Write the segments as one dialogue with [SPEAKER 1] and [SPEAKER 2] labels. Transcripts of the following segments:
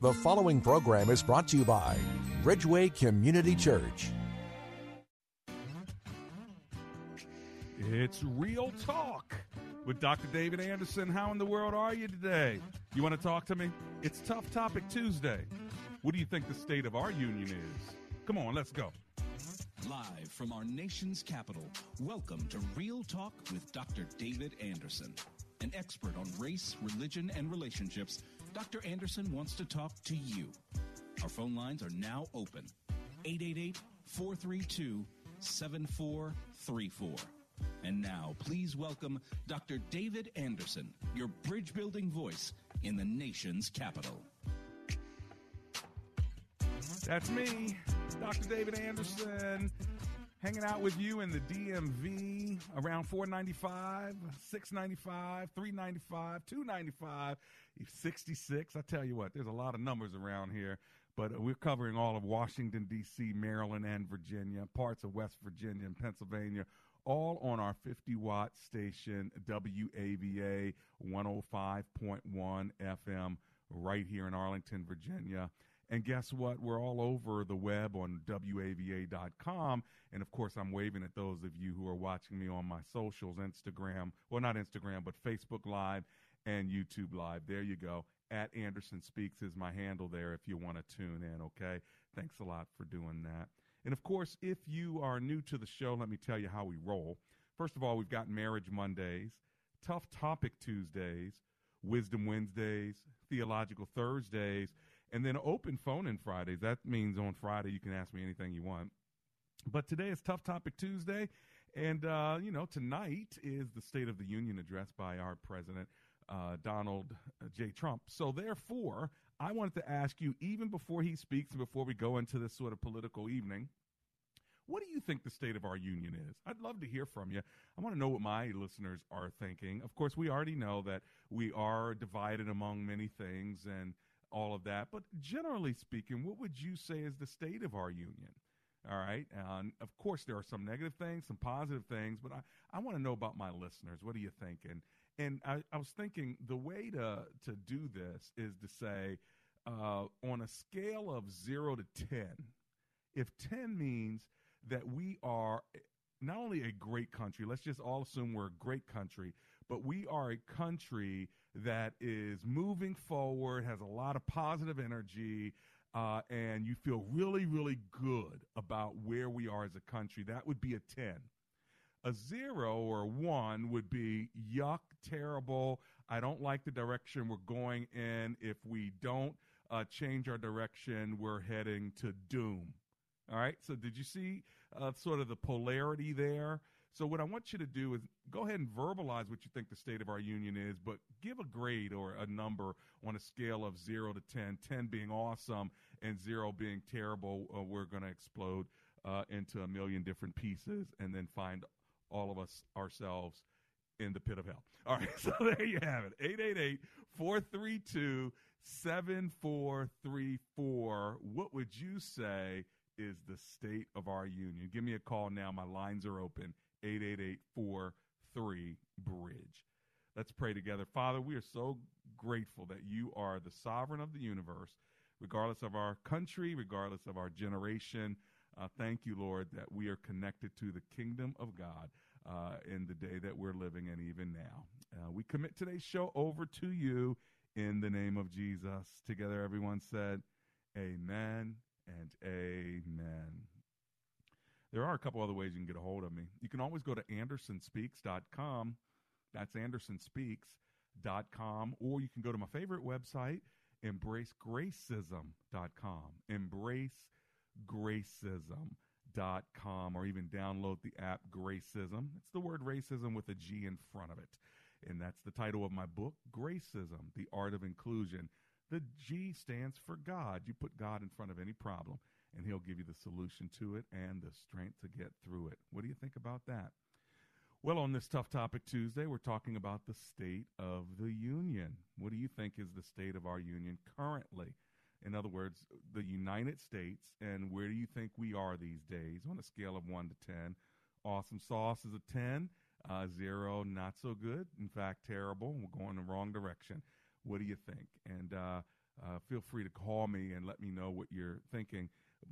[SPEAKER 1] The following program is brought to you by Bridgeway Community Church.
[SPEAKER 2] It's Real Talk with Dr. David Anderson. How in the world are you today? You want to talk to me? It's Tough Topic Tuesday. What do you think the state of our union is? Come on, let's go.
[SPEAKER 3] Live from our nation's capital, welcome to Real Talk with Dr. David Anderson. An expert on race, religion, and relationships, Dr. Anderson wants to talk to you. Our phone lines are now open 888 432 7434. And now, please welcome Dr. David Anderson, your bridge building voice in the nation's capital.
[SPEAKER 2] That's me, Dr. David Anderson, hanging out with you in the DMV around 495, 695, 395, 295, 66. I tell you what, there's a lot of numbers around here, but we're covering all of Washington, D.C., Maryland, and Virginia, parts of West Virginia and Pennsylvania, all on our 50 watt station, WAVA 105.1 FM, right here in Arlington, Virginia. And guess what? We're all over the web on WAVA.com. And of course, I'm waving at those of you who are watching me on my socials Instagram, well, not Instagram, but Facebook Live and YouTube Live. There you go. At Anderson Speaks is my handle there if you want to tune in, okay? Thanks a lot for doing that. And of course, if you are new to the show, let me tell you how we roll. First of all, we've got Marriage Mondays, Tough Topic Tuesdays, Wisdom Wednesdays, Theological Thursdays, and then open phone in Fridays. That means on Friday you can ask me anything you want. But today is Tough Topic Tuesday. And, uh, you know, tonight is the State of the Union address by our president, uh, Donald J. Trump. So, therefore, I wanted to ask you, even before he speaks and before we go into this sort of political evening, what do you think the state of our union is? I'd love to hear from you. I want to know what my listeners are thinking. Of course, we already know that we are divided among many things and all of that. But generally speaking, what would you say is the state of our union? All right. And of course, there are some negative things, some positive things, but I, I want to know about my listeners. What are you thinking? And I, I was thinking the way to, to do this is to say, uh, on a scale of zero to 10, if 10 means that we are not only a great country, let's just all assume we're a great country, but we are a country that is moving forward, has a lot of positive energy, uh, and you feel really, really good about where we are as a country, that would be a 10. A zero or one would be yuck, terrible. I don't like the direction we're going in. If we don't uh, change our direction, we're heading to doom. All right. So, did you see uh, sort of the polarity there? So, what I want you to do is go ahead and verbalize what you think the state of our union is, but give a grade or a number on a scale of zero to 10, 10 being awesome and zero being terrible. Uh, we're going to explode uh, into a million different pieces and then find all of us ourselves in the pit of hell. All right, so there you have it 888 432 7434. What would you say is the state of our union? Give me a call now. My lines are open 888 Bridge. Let's pray together. Father, we are so grateful that you are the sovereign of the universe, regardless of our country, regardless of our generation. Uh, thank you, Lord, that we are connected to the kingdom of God uh, in the day that we're living and even now. Uh, we commit today's show over to you in the name of Jesus. Together, everyone said, Amen and Amen. There are a couple other ways you can get a hold of me. You can always go to andersonspeaks.com. That's andersonspeaks.com. Or you can go to my favorite website, embracegracism.com. Embracegracism.com. Or even download the app Gracism. It's the word racism with a G in front of it. And that's the title of my book, Gracism The Art of Inclusion. The G stands for God. You put God in front of any problem, and He'll give you the solution to it and the strength to get through it. What do you think about that? Well, on this Tough Topic Tuesday, we're talking about the state of the union. What do you think is the state of our union currently? In other words, the United States, and where do you think we are these days on a scale of 1 to 10? Awesome sauce is a 10, uh, 0, not so good. In fact, terrible. We're going the wrong direction. What do you think? And uh, uh, feel free to call me and let me know what you're thinking.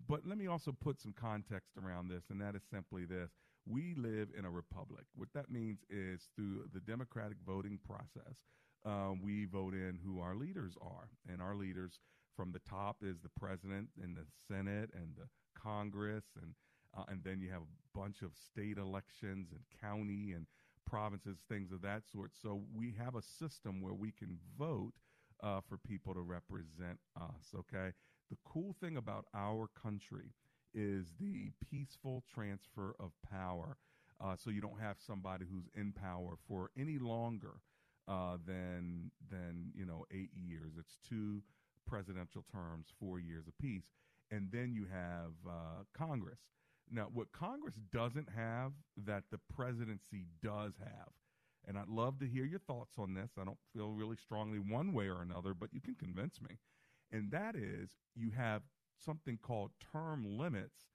[SPEAKER 2] But let me also put some context around this, and that is simply this we live in a republic. What that means is through the democratic voting process, um, we vote in who our leaders are. And our leaders from the top is the president and the Senate and the Congress. And, uh, and then you have a bunch of state elections and county and provinces, things of that sort. So we have a system where we can vote uh, for people to represent us, okay? The cool thing about our country is the peaceful transfer of power. Uh, so you don't have somebody who's in power for any longer uh, than than you know eight years. It's two presidential terms, four years apiece, and then you have uh, Congress. Now, what Congress doesn't have that the presidency does have, and I'd love to hear your thoughts on this. I don't feel really strongly one way or another, but you can convince me. And that is, you have something called term limits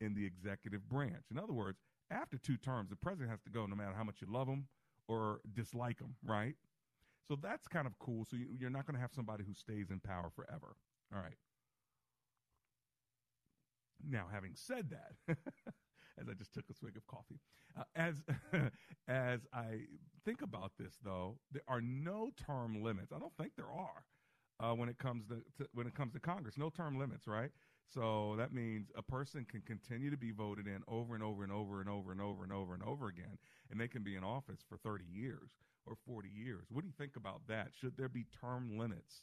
[SPEAKER 2] in the executive branch. In other words, after two terms, the president has to go no matter how much you love him or dislike him, right? So that's kind of cool. So you, are not going to have somebody who stays in power forever. All right. Now, having said that, as I just took a swig of coffee, uh, as as I think about this, though, there are no term limits. I don't think there are uh, when it comes to, to, when it comes to Congress. No term limits, right? So that means a person can continue to be voted in over and over and over and over and over and over and over again, and they can be in office for 30 years or 40 years. What do you think about that? Should there be term limits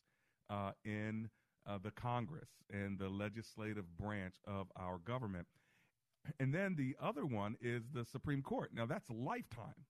[SPEAKER 2] uh, in uh, the Congress and the legislative branch of our government? And then the other one is the Supreme Court. Now that's lifetime.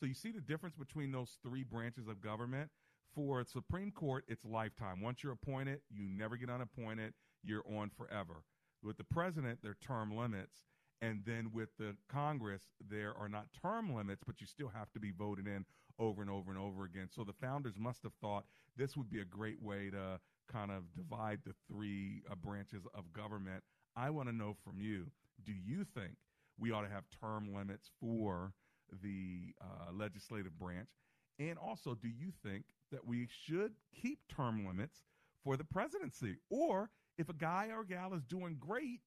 [SPEAKER 2] So you see the difference between those three branches of government for Supreme Court, it's lifetime. Once you're appointed, you never get unappointed. You're on forever. With the president, there are term limits. And then with the Congress, there are not term limits, but you still have to be voted in over and over and over again. So the founders must have thought this would be a great way to kind of divide the three uh, branches of government. I want to know from you do you think we ought to have term limits for the uh, legislative branch? And also, do you think that we should keep term limits for the presidency? Or if a guy or gal is doing great,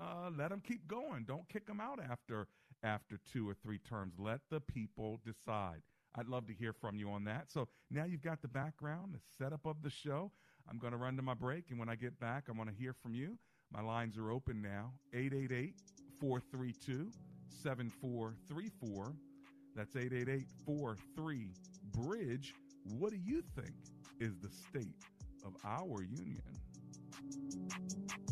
[SPEAKER 2] uh, let them keep going. Don't kick them out after after two or three terms. Let the people decide. I'd love to hear from you on that. So now you've got the background, the setup of the show. I'm going to run to my break, and when I get back, I want to hear from you. My lines are open now 888 432 7434. That's 888 43 Bridge. What do you think is the state of our union? Thank you.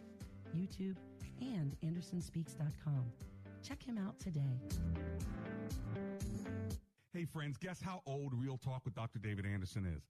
[SPEAKER 4] YouTube, and AndersonSpeaks.com. Check him out today.
[SPEAKER 2] Hey, friends, guess how old Real Talk with Dr. David Anderson is?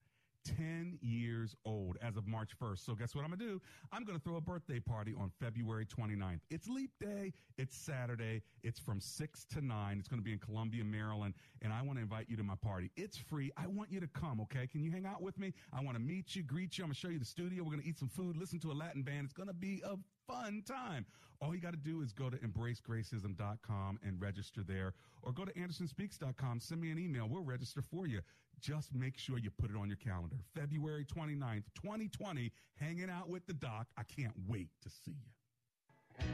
[SPEAKER 2] 10 years old as of March 1st. So, guess what I'm going to do? I'm going to throw a birthday party on February 29th. It's Leap Day. It's Saturday. It's from 6 to 9. It's going to be in Columbia, Maryland. And I want to invite you to my party. It's free. I want you to come, okay? Can you hang out with me? I want to meet you, greet you. I'm going to show you the studio. We're going to eat some food, listen to a Latin band. It's going to be a fun time. All you got to do is go to embracegracism.com and register there, or go to andersonspeaks.com. Send me an email. We'll register for you. Just make sure you put it on your calendar. February 29th, 2020, hanging out with the doc. I can't wait to see you.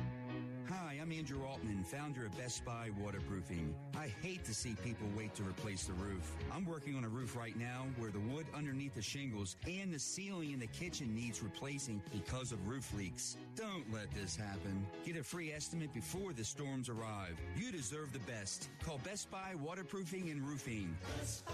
[SPEAKER 5] Hi, I'm Andrew Altman, founder of Best Buy Waterproofing. I hate to see people wait to replace the roof. I'm working on a roof right now where the wood underneath the shingles and the ceiling in the kitchen needs replacing because of roof leaks. Don't let this happen. Get a free estimate before the storms arrive. You deserve the best. Call Best Buy Waterproofing and Roofing. Best Buy.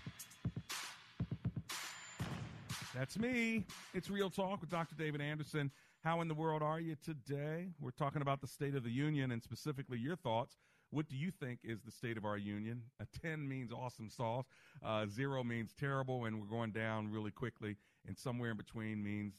[SPEAKER 2] That's me. It's Real Talk with Dr. David Anderson. How in the world are you today? We're talking about the State of the Union and specifically your thoughts. What do you think is the state of our union? A 10 means awesome sauce, uh, zero means terrible, and we're going down really quickly, and somewhere in between means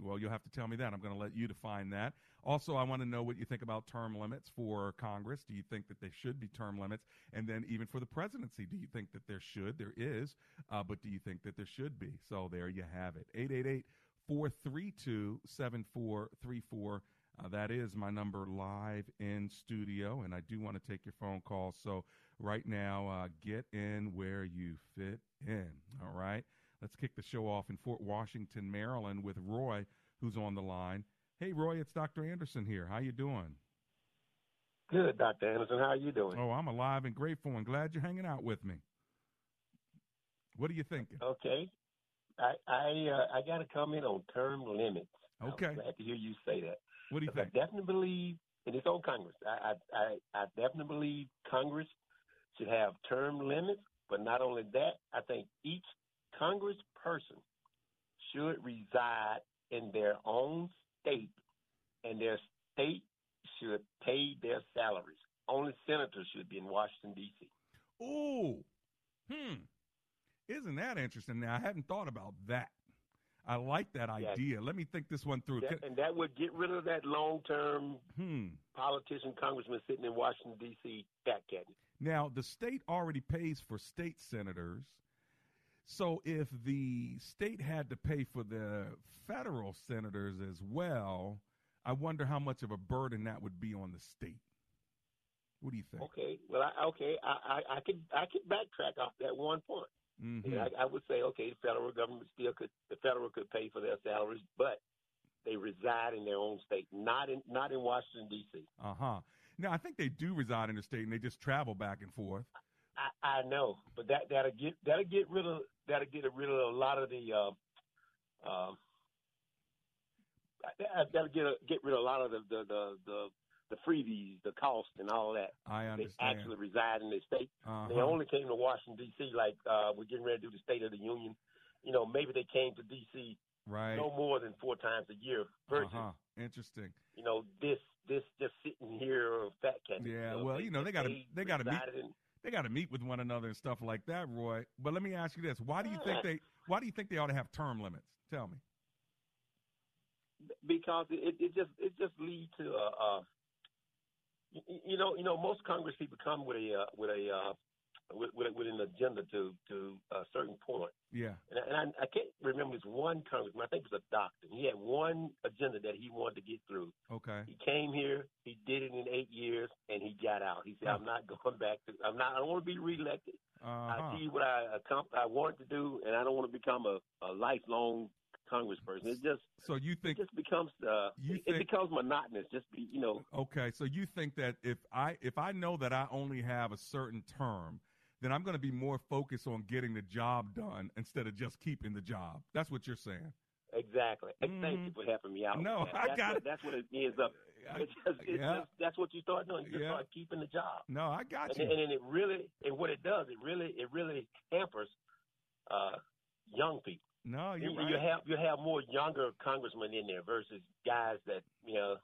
[SPEAKER 2] well, you'll have to tell me that. I'm going to let you define that. Also, I want to know what you think about term limits for Congress. Do you think that they should be term limits? And then even for the presidency, do you think that there should? There is, uh, but do you think that there should be? So there you have it. 888 432 7434. Uh, that is my number live in studio, and I do want to take your phone calls. So right now, uh, get in where you fit in. All right. Let's kick the show off in Fort Washington, Maryland, with Roy, who's on the line. Hey, Roy, it's Dr. Anderson here. How you doing?
[SPEAKER 6] Good, Dr. Anderson. How are you doing?
[SPEAKER 2] Oh, I'm alive and grateful and glad you're hanging out with me. What are you thinking?
[SPEAKER 6] Okay, I I uh, I got to comment on term limits.
[SPEAKER 2] Okay, I'm
[SPEAKER 6] glad to hear you say that.
[SPEAKER 2] What do you think?
[SPEAKER 6] I definitely believe, and it's on Congress. I, I I definitely believe Congress should have term limits. But not only that, I think each Congress person should reside in their own state, and their state should pay their salaries. Only senators should be in Washington D.C.
[SPEAKER 2] Oh, hmm. Isn't that interesting? Now I hadn't thought about that. I like that idea. Let me think this one through.
[SPEAKER 6] That, and that would get rid of that long-term hmm. politician, congressman sitting in Washington D.C. backcatting.
[SPEAKER 2] Now the state already pays for state senators so if the state had to pay for the federal senators as well, I wonder how much of a burden that would be on the state. What do you think?
[SPEAKER 6] Okay, well, I, okay, I, I, I could I could backtrack off that one point. Mm-hmm. I, I would say, okay, the federal government still could the federal could pay for their salaries, but they reside in their own state, not in not in Washington D.C.
[SPEAKER 2] Uh huh. Now I think they do reside in the state, and they just travel back and forth.
[SPEAKER 6] I, know, but that that'll get that'll get rid of that'll get rid of a lot of the. Uh, uh, that'll get a, get rid of a lot of the the the, the the freebies, the cost, and all that.
[SPEAKER 2] I understand.
[SPEAKER 6] They actually reside in the state.
[SPEAKER 2] Uh-huh.
[SPEAKER 6] They only came to Washington D.C. like uh, we're getting ready to do the State of the Union. You know, maybe they came to D.C.
[SPEAKER 2] Right.
[SPEAKER 6] No more than four times a year. Versus,
[SPEAKER 2] uh-huh. Interesting.
[SPEAKER 6] You know, this this just sitting here fat cat.
[SPEAKER 2] Yeah.
[SPEAKER 6] You know,
[SPEAKER 2] well,
[SPEAKER 6] they,
[SPEAKER 2] you know, they got to they got to meet.
[SPEAKER 6] In,
[SPEAKER 2] they got to meet with one another and stuff like that, Roy. But let me ask you this: Why do you think they? Why do you think they ought to have term limits? Tell me.
[SPEAKER 6] Because it, it just it just lead to a, uh, you know you know most Congress people come with a uh, with a uh, with, with, with an agenda to to a certain point.
[SPEAKER 2] Yeah.
[SPEAKER 6] And, I, and I, I can't remember this one congressman. I think it was a doctor. He had one agenda that he wanted to get through.
[SPEAKER 2] Okay.
[SPEAKER 6] He came here. He did it in eight years, and he got out. He said. "I'm not going back to. I'm not. I don't want to be reelected.
[SPEAKER 2] Uh-huh.
[SPEAKER 6] I see what I I wanted to do, and I don't want to become a, a lifelong congressperson. It just
[SPEAKER 2] So you think
[SPEAKER 6] it just becomes uh,
[SPEAKER 2] You
[SPEAKER 6] it,
[SPEAKER 2] think-
[SPEAKER 6] it becomes monotonous. Just be, you know,
[SPEAKER 2] Okay, so you think that if I if I know that I only have a certain term, then I'm going to be more focused on getting the job done instead of just keeping the job. That's what you're saying.
[SPEAKER 6] Exactly. And Thank you for helping me out.
[SPEAKER 2] Mm-hmm. No. I got
[SPEAKER 6] what,
[SPEAKER 2] it.
[SPEAKER 6] That's what it ends up. It's just, it's
[SPEAKER 2] Yeah.
[SPEAKER 6] just, that's what you start doing. You
[SPEAKER 2] Yeah.
[SPEAKER 6] start keeping the job.
[SPEAKER 2] No, I got
[SPEAKER 6] and,
[SPEAKER 2] you.
[SPEAKER 6] and then it really, and what it does, it really, it really hampers uh, young people.
[SPEAKER 2] No,
[SPEAKER 6] you,
[SPEAKER 2] right.
[SPEAKER 6] you have you have more younger congressmen in there versus guys that you know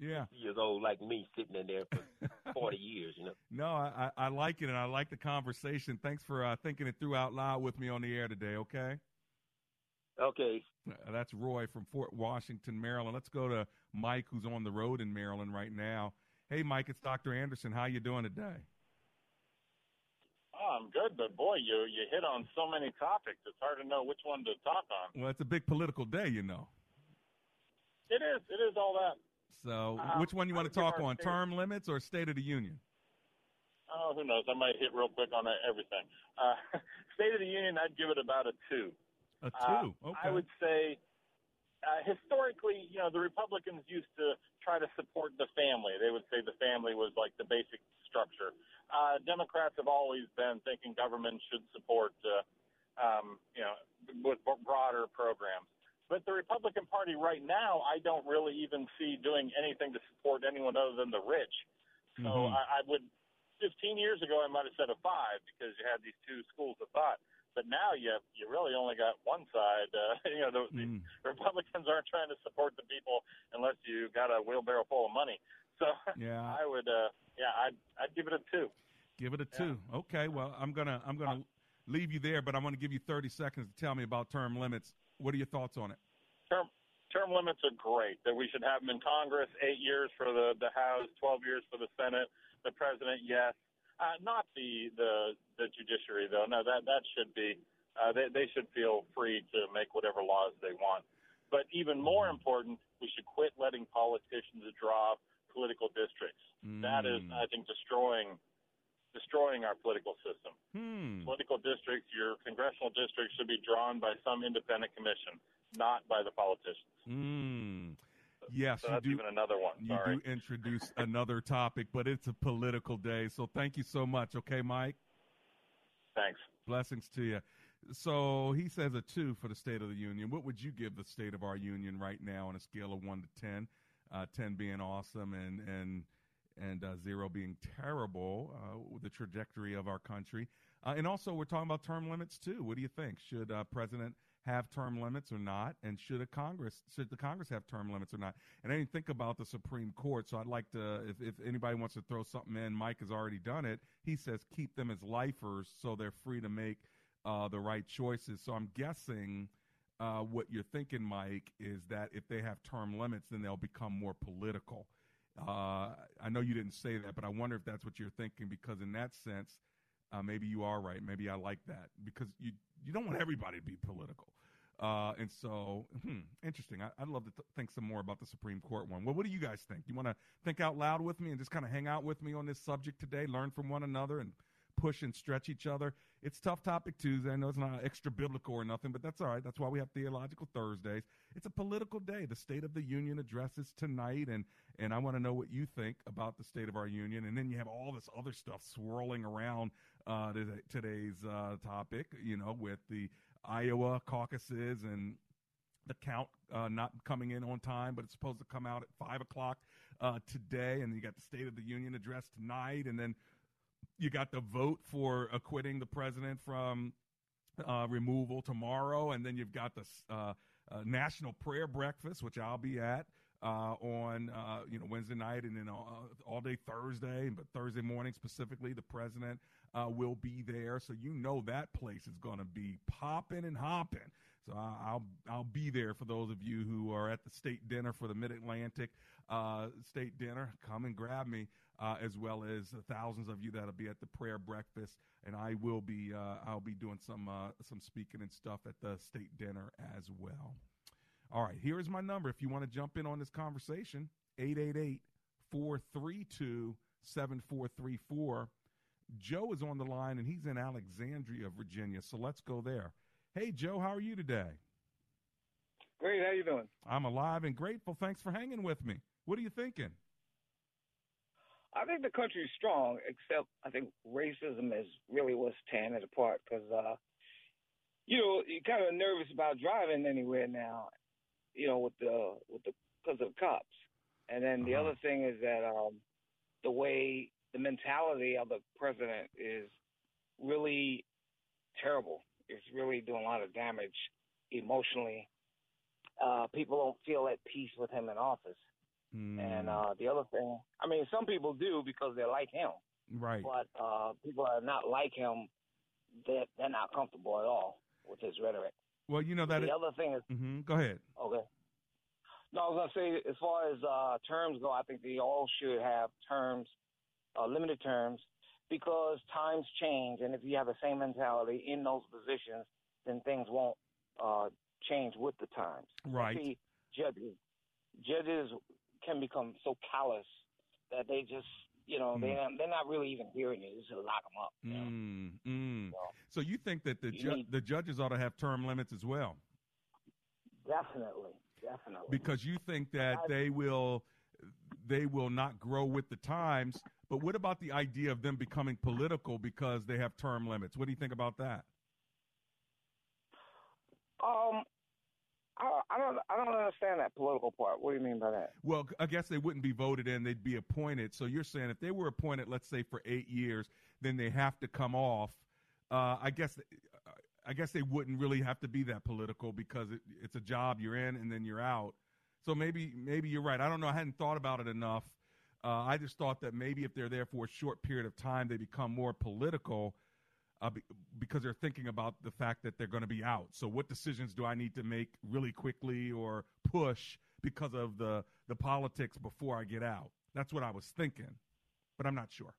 [SPEAKER 2] yeah.
[SPEAKER 6] years old like me sitting in there for forty years. You know.
[SPEAKER 2] No, I, I I like it and I like the conversation. Thanks for uh, thinking it through out loud with me on the air today. Okay.
[SPEAKER 6] Okay.
[SPEAKER 2] Uh, That's Roy from Fort Washington, Maryland. Let's go to Mike, who's on the road in Maryland right now. Hey, Mike, it's Dr. Anderson. How you doing today?
[SPEAKER 7] Oh, I'm good, but boy, you you hit on so many topics. It's hard to know which one to talk on.
[SPEAKER 2] Well, it's a big political day, you know.
[SPEAKER 7] It is. It is all that.
[SPEAKER 2] So,
[SPEAKER 7] Um,
[SPEAKER 2] which one you want to talk on?
[SPEAKER 7] state-
[SPEAKER 2] Term limits or State of the Union?
[SPEAKER 7] Oh, who knows? I might hit real quick on everything. Uh, State of the Union, I'd give it about a two.
[SPEAKER 2] A
[SPEAKER 7] Uh,
[SPEAKER 2] two. okay.
[SPEAKER 7] I would say uh, historically, you know, the Republicans used to try to support the family. They would say the family was like the basic structure. Uh, Democrats have always been thinking government should support, uh, um, you know, with broader programs. But the Republican Party right now, I don't really even see doing anything to support anyone other than the rich. So
[SPEAKER 2] Mhm.
[SPEAKER 7] I, I would. 15 years ago, I might have said a five because you had these two schools of thought. But now you you really only got one side. Uh, you know, the,
[SPEAKER 2] Mm.
[SPEAKER 7] the Republicans aren't trying to support the people unless you got a wheelbarrow full of money. So
[SPEAKER 2] Yeah.
[SPEAKER 7] I would, uh, yeah, I'd I'd give it a two.
[SPEAKER 2] Give it a two. Okay. Well, I'm gonna I'm gonna leave you there, but I'm gonna give you 30 seconds to tell me about term limits. What are your thoughts on it?
[SPEAKER 7] Term term limits are great. That we should have them in Congress, eight years for the the House, 12 years for the Senate. The president, yes. Uh, not the, the the judiciary though. No, that that should be. Uh, they they should feel free to make whatever laws they want. But even more important, we should quit letting politicians draw political districts. That is,
[SPEAKER 2] Mm.
[SPEAKER 7] I think, destroying destroying our political system.
[SPEAKER 2] Hmm.
[SPEAKER 7] Political districts, your congressional districts should be drawn by some independent commission, not by the politicians.
[SPEAKER 2] Mm. Yes,
[SPEAKER 7] So
[SPEAKER 2] you
[SPEAKER 7] that's
[SPEAKER 2] do.
[SPEAKER 7] even another one.
[SPEAKER 2] You
[SPEAKER 7] Sorry.
[SPEAKER 2] do introduce another topic, but it's a political day. So thank you so much. Okay, Mike.
[SPEAKER 7] Thanks.
[SPEAKER 2] Blessings to you. So he says a two for the State of the Union. What would you give the state of our union right now on a scale of one to ten? Uh, ten being awesome and and and uh, zero being terrible. Uh, with the trajectory of our country, uh, and also we're talking about term limits too. What do you think? Should uh, President have term limits or not? And should a Congress should the Congress have term limits or not? And I didn't think about the Supreme Court, so I'd like to if if anybody wants to throw something in, Mike has already done it. He says keep them as lifers so they're free to make uh, the right choices. So I'm guessing uh, what you're thinking, Mike, is that if they have term limits, then they'll become more political. Uh, I know you didn't say that, but I wonder if that's what you're thinking because in that sense, uh, maybe you are right. Maybe I like that because you you don't want everybody to be political. Uh, and so, hmm, interesting. I, I'd love to th- think some more about the Supreme Court one. Well, what do you guys think? You want to think out loud with me and just kind of hang out with me on this subject today, learn from one another, and push and stretch each other. It's tough topic Tuesday. I know it's not extra biblical or nothing, but that's all right. That's why we have theological Thursdays. It's a political day. The State of the Union addresses tonight, and and I want to know what you think about the state of our union. And then you have all this other stuff swirling around uh, today- today's uh, topic. You know, with the Iowa caucuses and the count uh, not coming in on time, but it's supposed to come out at five o'clock uh, today, and you got the State of the Union address tonight, and then you got the vote for acquitting the president from uh, removal tomorrow, and then you've got the uh, uh, national prayer breakfast, which I'll be at uh, on uh, you know Wednesday night, and then uh, all day Thursday, but Thursday morning specifically, the president will be there, so you know that place is going to be popping and hopping. So I'll I'll be there for those of you who are at the state dinner for the Mid Atlantic state dinner. Come and grab me. Uh, as well as thousands of you that'll be at the prayer breakfast, and I will be uh, I'll be doing some uh, some speaking and stuff at the state dinner as well. All right, here is my number if you want to jump in on this conversation 888 432 7434. Joe is on the line and he's in Alexandria, Virginia. So let's go there. Hey, Joe, how are you today?
[SPEAKER 8] Great. How you doing?
[SPEAKER 2] I'm alive and grateful. Thanks for hanging with me. What are you thinking?
[SPEAKER 8] I think the country is strong, except I think racism is really what's tearing it apart. Because uh, you know, you're kind of nervous about driving anywhere now. You know, with the with the because of cops. And then the uh-huh. other thing is that um, the way the mentality of the president is really terrible. It's really doing a lot of damage emotionally. Uh, people don't feel at peace with him in office. Mm. And uh, the other thing, I mean, some people do because they like him.
[SPEAKER 2] Right.
[SPEAKER 8] But uh, people are not like him. They're, they're not comfortable at all with his rhetoric.
[SPEAKER 2] Well, you know that.
[SPEAKER 8] The
[SPEAKER 2] it,
[SPEAKER 8] other thing is.
[SPEAKER 2] Mm-hmm, go ahead.
[SPEAKER 8] Okay. No, I was gonna say as far as uh, terms go, I think they all should have terms, uh, limited terms, because times change, and if you have the same mentality in those positions, then things won't uh, change with the times.
[SPEAKER 2] Right.
[SPEAKER 8] See, judges, judges can become so callous that they just you know, mm. they they're not really even hearing you. Just lock them up.
[SPEAKER 2] Mm, mm. So, so, you think that the ju- need, the judges ought to have term limits as well?
[SPEAKER 8] Definitely, definitely.
[SPEAKER 2] Because you think that I, they will they will not grow with the times. But what about the idea of them becoming political because they have term limits? What do you think about that?
[SPEAKER 8] Um, I, don't I don't understand that political part. What do you mean by that?
[SPEAKER 2] Well, I guess they wouldn't be voted in; they'd be appointed. So you're saying if they were appointed, let's say for eight years, then they have to come off. Uh, I guess I guess they wouldn't really have to be that political because it, it's a job you're in and then you're out. So maybe maybe you're right. I don't know. I hadn't thought about it enough. Uh, I just thought that maybe if they're there for a short period of time, they become more political uh, because they're thinking about the fact that they're going to be out. So, what decisions do I need to make really quickly or push because of the the politics before I get out? That's what I was thinking, but I'm not sure.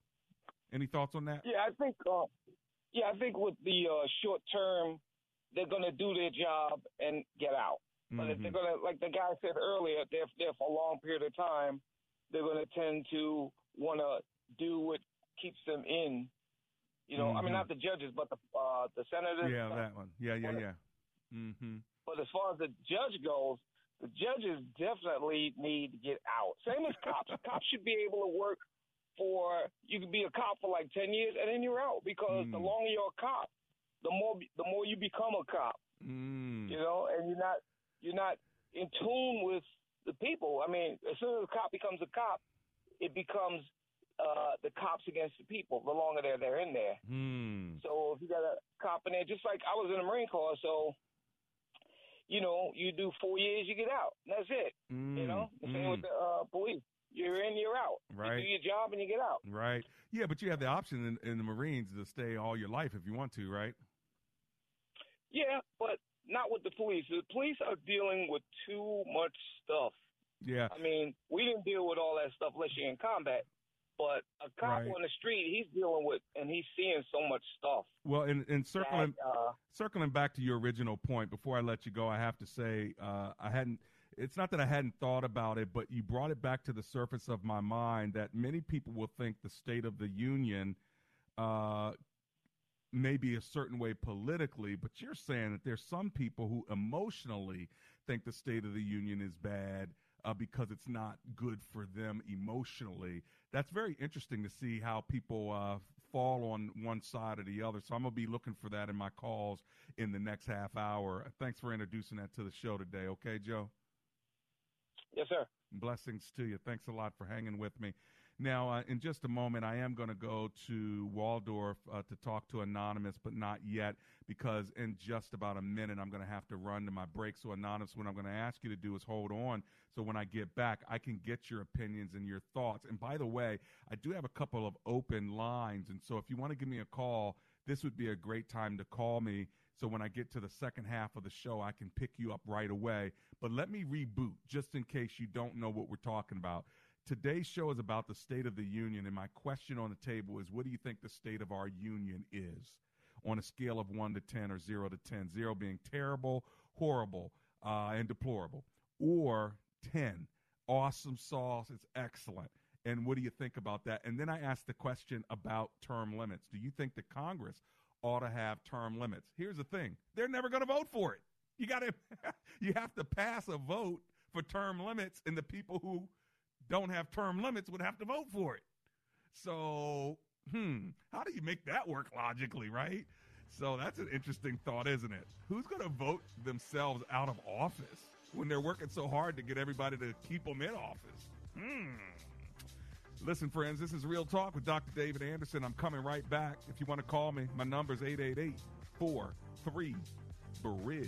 [SPEAKER 2] Any thoughts on that?
[SPEAKER 8] Yeah, I think. Uh, yeah, I think with the uh, short term, they're going to do their job and get out. But mm-hmm. if they're going to, like the guy said earlier, if they're there for a long period of time, they're going to tend to want to do what keeps them in you know, mm-hmm. I mean, mm-hmm. not the judges, but the uh, the senators.
[SPEAKER 2] Yeah, that one. Yeah, yeah, yeah. Mm-hmm.
[SPEAKER 8] But as far as the judge goes, the judges definitely need to get out. Same as cops. cops should be able to work for. You can be a cop for like ten years, and then you're out because mm. the longer you're a cop, the more the more you become a cop.
[SPEAKER 2] Mm.
[SPEAKER 8] You know, and you're not you're not in tune with the people. I mean, as soon as a cop becomes a cop, it becomes uh, the cops against the people. The longer they're they're in there.
[SPEAKER 2] Hmm.
[SPEAKER 8] So if you got a cop in there, just like I was in the Marine Corps, so you know you do four years, you get out. That's it.
[SPEAKER 2] Mm.
[SPEAKER 8] You know, the
[SPEAKER 2] mm.
[SPEAKER 8] same with the uh, police. You're in, you're out.
[SPEAKER 2] Right.
[SPEAKER 8] You do your job and you get out.
[SPEAKER 2] Right. Yeah, but you have the option in, in the Marines to stay all your life if you want to, right?
[SPEAKER 8] Yeah, but not with the police. The police are dealing with too much stuff.
[SPEAKER 2] Yeah.
[SPEAKER 8] I mean, we didn't deal with all that stuff unless you're in combat. But a cop right. on the street, he's dealing with and he's seeing so much stuff.
[SPEAKER 2] Well, and, and circling that, uh, circling back to your original point, before I let you go, I have to say uh, I hadn't. It's not that I hadn't thought about it, but you brought it back to the surface of my mind that many people will think the State of the Union uh, may be a certain way politically, but you're saying that there's some people who emotionally think the State of the Union is bad uh, because it's not good for them emotionally. That's very interesting to see how people uh, fall on one side or the other. So I'm going to be looking for that in my calls in the next half hour. Thanks for introducing that to the show today. Okay, Joe?
[SPEAKER 8] Yes, sir.
[SPEAKER 2] Blessings to you. Thanks a lot for hanging with me. Now, uh, in just a moment, I am going to go to Waldorf uh, to talk to Anonymous, but not yet, because in just about a minute, I'm going to have to run to my break. So, Anonymous, what I'm going to ask you to do is hold on. So, when I get back, I can get your opinions and your thoughts. And by the way, I do have a couple of open lines. And so, if you want to give me a call, this would be a great time to call me. So when I get to the second half of the show, I can pick you up right away. But let me reboot just in case you don't know what we're talking about. Today's show is about the state of the union, and my question on the table is what do you think the state of our union is on a scale of 1 to 10 or 0 to 10? 0 being terrible, horrible, uh, and deplorable, or 10, awesome sauce, it's excellent. And what do you think about that? And then I asked the question about term limits. Do you think that Congress ought to have term limits? Here's the thing they're never going to vote for it. You got to, you have to pass a vote for term limits, and the people who don't have term limits would have to vote for it. So, hmm, how do you make that work logically, right? So that's an interesting thought, isn't it? Who's going to vote themselves out of office when they're working so hard to get everybody to keep them in office? Hmm. Listen, friends, this is Real Talk with Dr. David Anderson. I'm coming right back. If you want to call me, my number is 888 43 Bridge.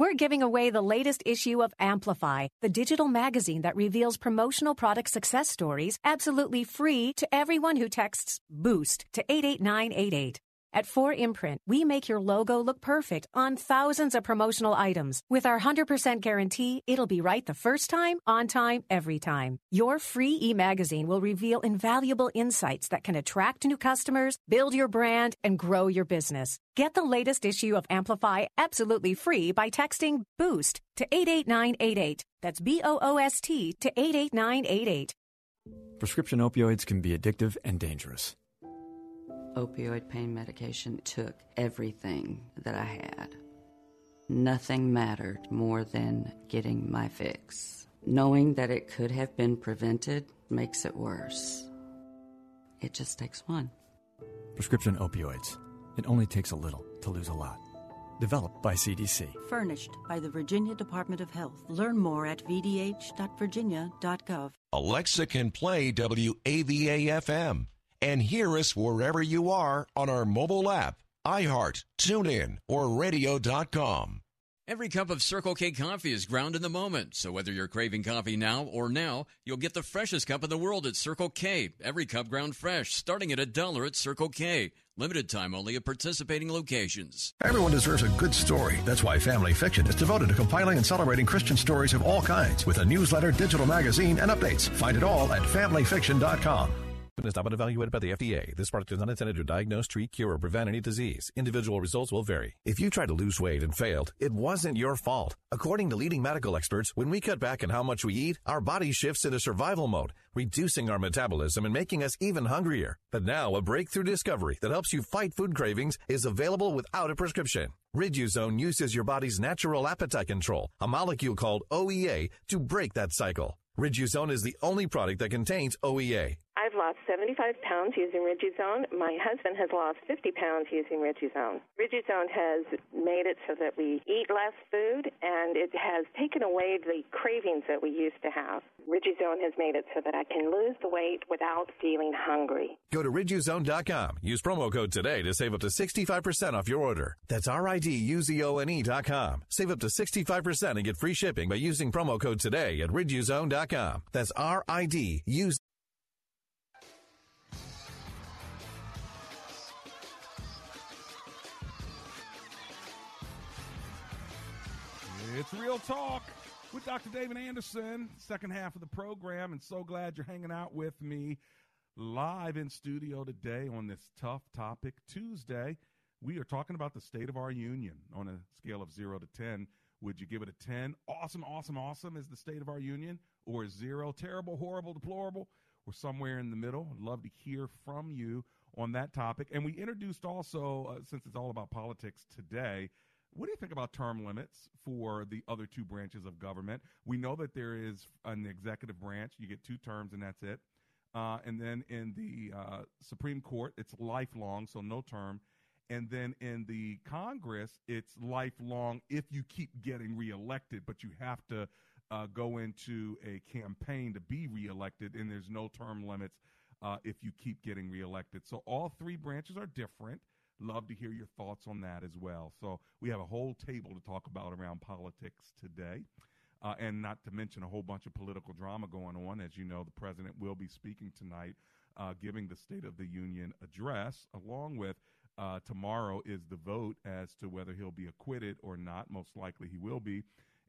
[SPEAKER 9] We're giving away the latest issue of Amplify, the digital magazine that reveals promotional product success stories absolutely free to everyone who texts BOOST to 88988. At 4imprint, we make your logo look perfect on thousands of promotional items. With our 100% guarantee, it'll be right the first time, on time, every time. Your free e-magazine will reveal invaluable insights that can attract new customers, build your brand, and grow your business. Get the latest issue of Amplify absolutely free by texting BOOST to 88988. That's B O O S T to 88988.
[SPEAKER 10] Prescription opioids can be addictive and dangerous
[SPEAKER 11] opioid pain medication took everything that I had. Nothing mattered more than getting my fix. Knowing that it could have been prevented makes it worse. It just takes one.
[SPEAKER 10] Prescription opioids. It only takes a little to lose a lot. Developed by CDC.
[SPEAKER 12] Furnished by the Virginia Department of Health. Learn more at vdh.virginia.gov.
[SPEAKER 13] Alexa can play WAVA FM and hear us wherever you are on our mobile app, iHeart, TuneIn, or radio.com.
[SPEAKER 14] Every cup of Circle K coffee is ground in the moment, so whether you're craving coffee now or now, you'll get the freshest cup in the world at Circle K. Every cup ground fresh, starting at a dollar at Circle K. Limited time only at participating locations.
[SPEAKER 15] Everyone deserves a good story. That's why Family Fiction is devoted to compiling and celebrating Christian stories of all kinds with a newsletter, digital magazine, and updates. Find it all at familyfiction.com
[SPEAKER 16] is not been evaluated by the FDA. This product is not intended to diagnose, treat, cure, or prevent any disease. Individual results will vary.
[SPEAKER 15] If you tried to lose weight and failed, it wasn't your fault. According to leading medical experts, when we cut back on how much we eat, our body shifts into survival mode, reducing our metabolism and making us even hungrier. But now, a breakthrough discovery that helps you fight food cravings is available without a prescription. Riduzone uses your body's natural appetite control, a molecule called OEA, to break that cycle. Riduzone is the only product that contains OEA.
[SPEAKER 17] Lost 75 pounds using Riduzone. My husband has lost 50 pounds using Riduzone. Riduzone has made it so that we eat less food and it has taken away the cravings that we used to have. Riduzone has made it so that I can lose the weight without feeling hungry.
[SPEAKER 15] Go to riduzone.com. Use promo code today to save up to 65% off your order. That's R-I-D-U-Z-O-N-E.com. Save up to 65% and get free shipping by using promo code today at riduzone.com. That's R-I-D-U-Z.
[SPEAKER 2] It's Real Talk with Dr. David Anderson, second half of the program, and so glad you're hanging out with me live in studio today on this tough topic Tuesday. We are talking about the state of our union on a scale of zero to 10. Would you give it a 10? Awesome, awesome, awesome is the state of our union, or zero, terrible, horrible, deplorable, or somewhere in the middle? I'd love to hear from you on that topic. And we introduced also, uh, since it's all about politics today, what do you think about term limits for the other two branches of government? We know that there is an executive branch, you get two terms and that's it. Uh, and then in the uh, Supreme Court, it's lifelong, so no term. And then in the Congress, it's lifelong if you keep getting reelected, but you have to uh, go into a campaign to be reelected, and there's no term limits uh, if you keep getting reelected. So all three branches are different. Love to hear your thoughts on that as well. So we have a whole table to talk about around politics today. Uh, and not to mention a whole bunch of political drama going on. As you know, the president will be speaking tonight, uh, giving the State of the Union address, along with uh, tomorrow is the vote as to whether he'll be acquitted or not. Most likely he will be.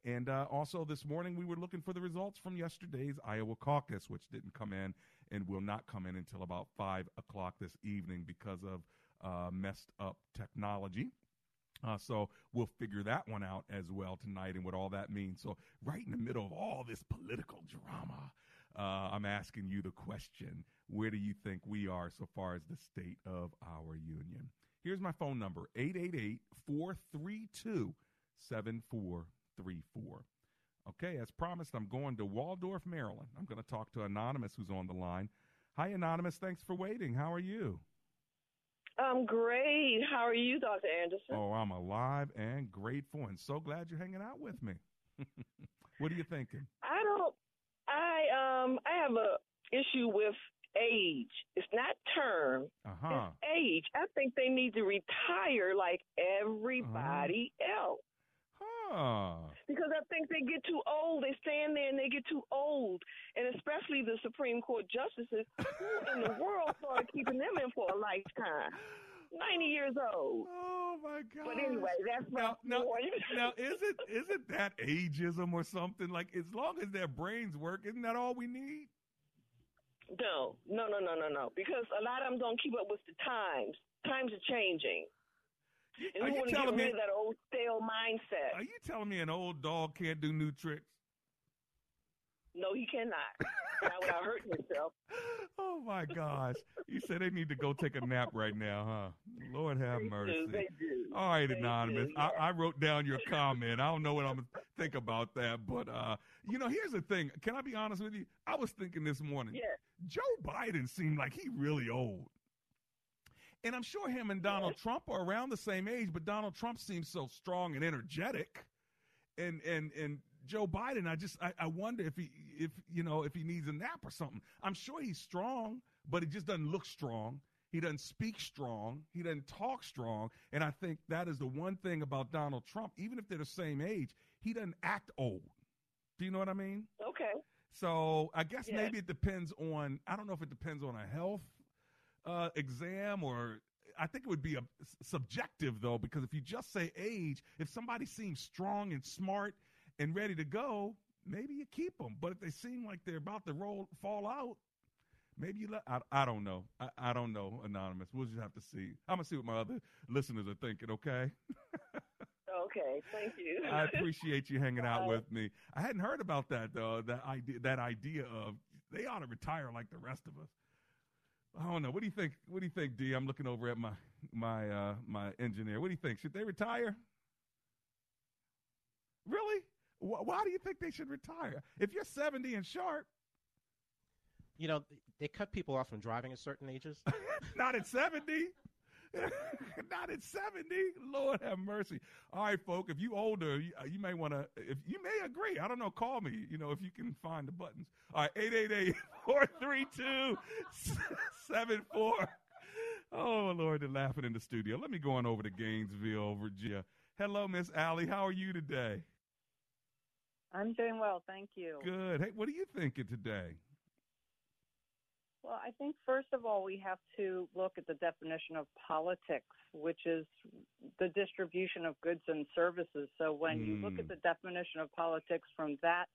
[SPEAKER 2] And uh, also this morning, we were looking for the results from yesterday's Iowa caucus, which didn't come in and will not come in until about 5 o'clock this evening because of uh, messed up technology. Uh, so we'll figure that one out as well tonight and what all that means. So, right in the middle of all this political drama, uh, I'm asking you the question where do you think we are so far as the state of our union? Here's my phone number 888 432 7434. Okay, as promised, I'm going to Waldorf, Maryland. I'm going to talk to Anonymous, who's on the line. Hi, Anonymous. Thanks for waiting. How are you?
[SPEAKER 18] I'm great. How are you, Dr. Anderson?
[SPEAKER 2] Oh, I'm alive and grateful and so glad you're hanging out with me. what are you thinking?
[SPEAKER 18] I don't I um I have a issue with age. It's not term.
[SPEAKER 2] Uh-huh.
[SPEAKER 18] It's age. I think they need to retire like everybody uh-huh. else.
[SPEAKER 2] Huh.
[SPEAKER 18] Because I think they get too old. They stand there and they get too old. And especially the Supreme Court justices, who in the world started keeping them in for a lifetime? 90 years old.
[SPEAKER 2] Oh my god.
[SPEAKER 18] But anyway, that's
[SPEAKER 2] now,
[SPEAKER 18] my
[SPEAKER 2] now, now is it isn't that ageism or something? Like as long as their brains work, isn't that all we need?
[SPEAKER 18] No, no, no, no, no, no. Because a lot of them don't keep up with the times. Times are changing. And
[SPEAKER 2] Are you
[SPEAKER 18] want to get
[SPEAKER 2] telling me-
[SPEAKER 18] that old stale mindset.
[SPEAKER 2] Are you telling me an old dog can't do new tricks?
[SPEAKER 18] No, he cannot. Not without hurting himself.
[SPEAKER 2] Oh my gosh. You said they need to go take a nap right now, huh? Lord have
[SPEAKER 18] They
[SPEAKER 2] mercy.
[SPEAKER 18] do, do.
[SPEAKER 2] All right,
[SPEAKER 18] They
[SPEAKER 2] Anonymous.
[SPEAKER 18] do,
[SPEAKER 2] I, I wrote down your comment. I don't know what I'm gonna think about that, but uh, you know, here's the thing. Can I be honest with you? I was thinking this morning.
[SPEAKER 18] Yeah.
[SPEAKER 2] Joe Biden seemed like he really old. And I'm sure him and Donald Trump are around the same age, but Donald Trump seems so strong and energetic. And and and Joe Biden, I just I, I wonder if he if you know if he needs a nap or something. I'm sure he's strong, but he just doesn't look strong. He doesn't speak strong. He doesn't talk strong. And I think that is the one thing about Donald Trump. Even if they're the same age, he doesn't act old. Do you know what I mean?
[SPEAKER 18] Okay.
[SPEAKER 2] So I guess
[SPEAKER 18] Yeah.
[SPEAKER 2] maybe it depends on. I don't know if it depends on a health uh, exam or. I think it would be a subjective though, because if you just say age, if somebody seems strong and smart and ready to go, maybe you keep them. But if they seem like they're about to roll fall out, maybe you let. I, I don't know. I, I don't know. Anonymous. We'll just have to see. I'm gonna see what my other listeners are thinking. Okay.
[SPEAKER 18] Okay, thank you.
[SPEAKER 2] I appreciate you hanging out
[SPEAKER 18] Bye.
[SPEAKER 2] with me. I hadn't heard about that though. That idea, that idea of they ought to retire like the rest of us. I don't know. What do you think? What do you think, D? I'm looking over at my my uh, my engineer. What do you think? Should they retire? Really? Wh- Why do you think they should retire? If you're 70 and sharp,
[SPEAKER 19] You know, they cut people off from driving at certain ages.
[SPEAKER 2] not at 70. not at 70. Lord have mercy. All right, folk, if you older, you, uh, you may want to, if you may agree. I don't know. Call me, you know, if you can find the buttons. All right, 888 432 74. Oh, Lord, they're laughing in the studio. Let me go on over to Gainesville, Virginia. Hello, Miss Allie. How are you today?
[SPEAKER 20] I'm doing well, thank you.
[SPEAKER 2] Good. Hey, what are you thinking today?
[SPEAKER 20] Well, I think first of all, we have to look at the definition of politics, which is the distribution of goods and services. So when you look at
[SPEAKER 21] Mm.
[SPEAKER 20] the definition of politics from that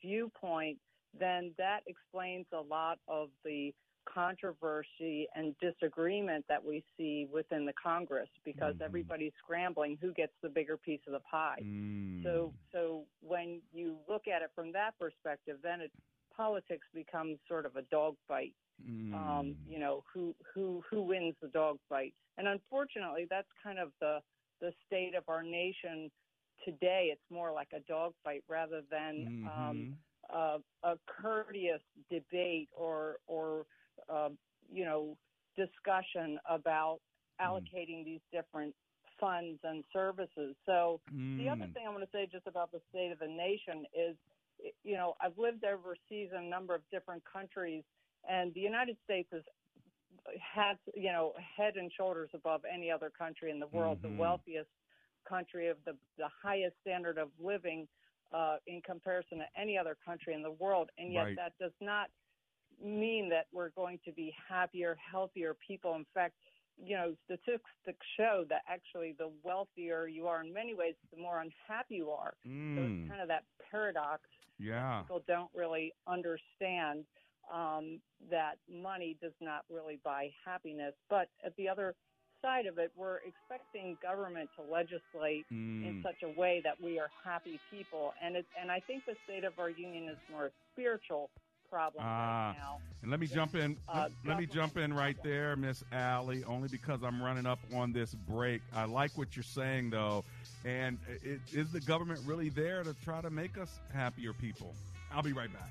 [SPEAKER 20] viewpoint, then that explains a lot of the controversy and disagreement that we see within the Congress because everybody's scrambling who gets the bigger piece of the pie.
[SPEAKER 2] Mm.
[SPEAKER 20] So so when you look at it from that perspective, then it politics becomes sort of a dogfight.
[SPEAKER 2] Mm.
[SPEAKER 20] Um, you know, who who who wins the dogfight? And unfortunately, that's kind of the the state of our nation today. It's more like a dogfight rather than um, uh, a courteous debate or or uh, you know discussion about allocating these different funds and services. So the other
[SPEAKER 2] Mm.
[SPEAKER 20] thing I want to say just about the state of the nation is, you know, I've lived overseas in a number of different countries, and the United States is has you know head and shoulders above any other country in the world,
[SPEAKER 22] Mhm.
[SPEAKER 20] the wealthiest country of the the highest standard of living uh, in comparison to any other country in the world, and yet
[SPEAKER 22] Right.
[SPEAKER 20] that does not mean that we're going to be happier, healthier people. In fact, you know, statistics show that actually the wealthier you are in many ways, the more unhappy you are. So
[SPEAKER 2] Mm.
[SPEAKER 20] it's kind of that paradox
[SPEAKER 2] Yeah.
[SPEAKER 20] people don't really understand um, that money does not really buy happiness. But at the other side of it, we're expecting government to legislate in
[SPEAKER 2] Mm.
[SPEAKER 20] such a way that we are happy people, and it, and I think the state of our union is more spiritual problem
[SPEAKER 2] Ah,
[SPEAKER 20] right now.
[SPEAKER 2] and let me jump in.
[SPEAKER 20] uh,
[SPEAKER 2] let, let me jump in right there, Miss Allie. Only because I'm running up on this break. I like what you're saying, though. And it, is the government really there to try to make us happier people? I'll be right back.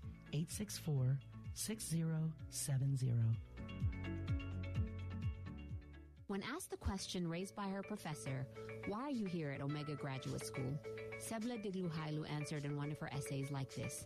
[SPEAKER 23] 864 6070.
[SPEAKER 24] When asked the question raised by her professor, why are you here at Omega Graduate School? Sebla Digluhailu answered in one of her essays like this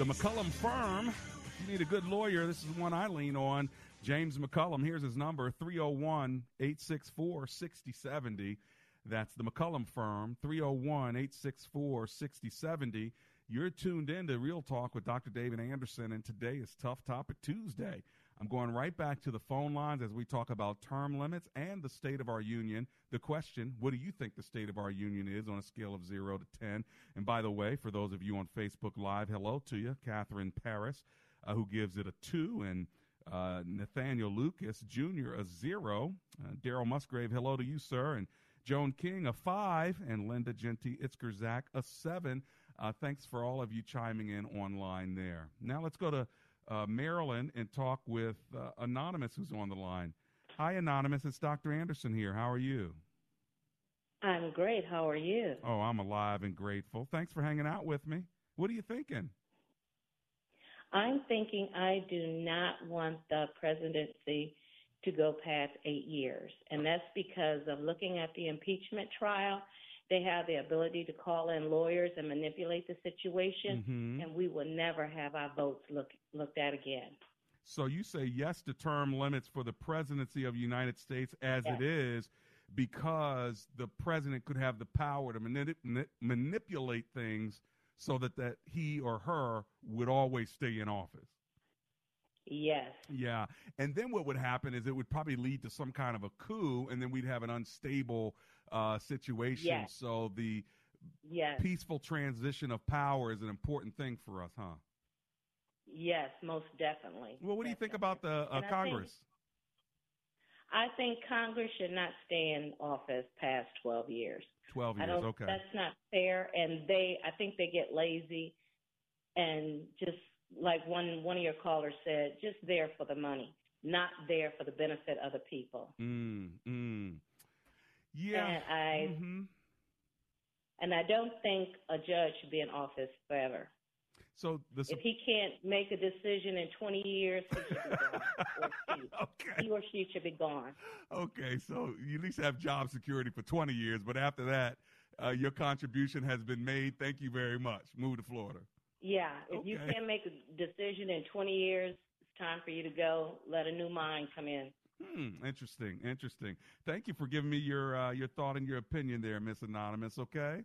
[SPEAKER 2] The McCullum firm. If you need a good lawyer, this is one I lean on. James McCullum. Here's his number 301 864 6070. That's the McCullum firm 301 864 6070. You're tuned in to Real Talk with Dr. David Anderson, and today is Tough Topic Tuesday. I'm going right back to the phone lines as we talk about term limits and the state of our union. The question, what do you think the state of our union is on a scale of 0 to 10? And by the way, for those of you on Facebook Live, hello to you, Catherine Paris, uh, who gives it a 2, and uh, Nathaniel Lucas Jr., a 0. Uh, Daryl Musgrave, hello to you, sir. And Joan King, a 5. And Linda Genty Itzkerzak, a 7. Uh, thanks for all of you chiming in online there. Now let's go to uh, Maryland and talk with uh, Anonymous, who's on the line. Hi, Anonymous. It's Dr. Anderson here. How are you?
[SPEAKER 22] I'm great. How are you?
[SPEAKER 2] Oh, I'm alive and grateful. Thanks for hanging out with me. What are you thinking?
[SPEAKER 22] I'm thinking I do not want the presidency to go past eight years. And that's because of looking at the impeachment trial they have the ability to call in lawyers and manipulate the situation,
[SPEAKER 2] Mhm.
[SPEAKER 22] and we will never have our votes look, looked at again.
[SPEAKER 2] So you say yes to term limits for the presidency of the United States as
[SPEAKER 22] Yes.
[SPEAKER 2] it is because the president could have the power to mani- ma- manipulate things so that, that he or her would always stay in office.
[SPEAKER 22] Yes.
[SPEAKER 2] Yeah. And then what would happen is it would probably lead to some kind of a coup, and then we'd have an unstable uh, situation.
[SPEAKER 22] Yes.
[SPEAKER 2] So the
[SPEAKER 22] Yes.
[SPEAKER 2] peaceful transition of power is an important thing for us, huh?
[SPEAKER 22] Yes, most definitely.
[SPEAKER 2] Well, what do you think about the uh,
[SPEAKER 22] And I think-
[SPEAKER 2] Congress?
[SPEAKER 22] I think Congress should not stay in office past 12 years.
[SPEAKER 2] 12 years, okay.
[SPEAKER 22] That's not fair, and they, I think they get lazy, and just like one one of your callers said, just there for the money, not there for the benefit of the people.
[SPEAKER 2] Mm, mm. Yeah.
[SPEAKER 22] And I,
[SPEAKER 2] Mhm.
[SPEAKER 22] and I don't think a judge should be in office forever.
[SPEAKER 2] So the
[SPEAKER 22] If he can't make a decision in 20 years, he should be gone. or she.
[SPEAKER 2] okay.
[SPEAKER 22] He or she should be gone.
[SPEAKER 2] Okay, so you at least have job security for 20 years, but after that, uh, your contribution has been made. Thank you very much. Move to Florida.
[SPEAKER 22] Yeah, if you can't make a decision in 20 years, it's time for you to go. Let a new mind come in.
[SPEAKER 2] Hmm, interesting, interesting. Thank you for giving me your uh, your thought and your opinion there, Miss Anonymous. Okay.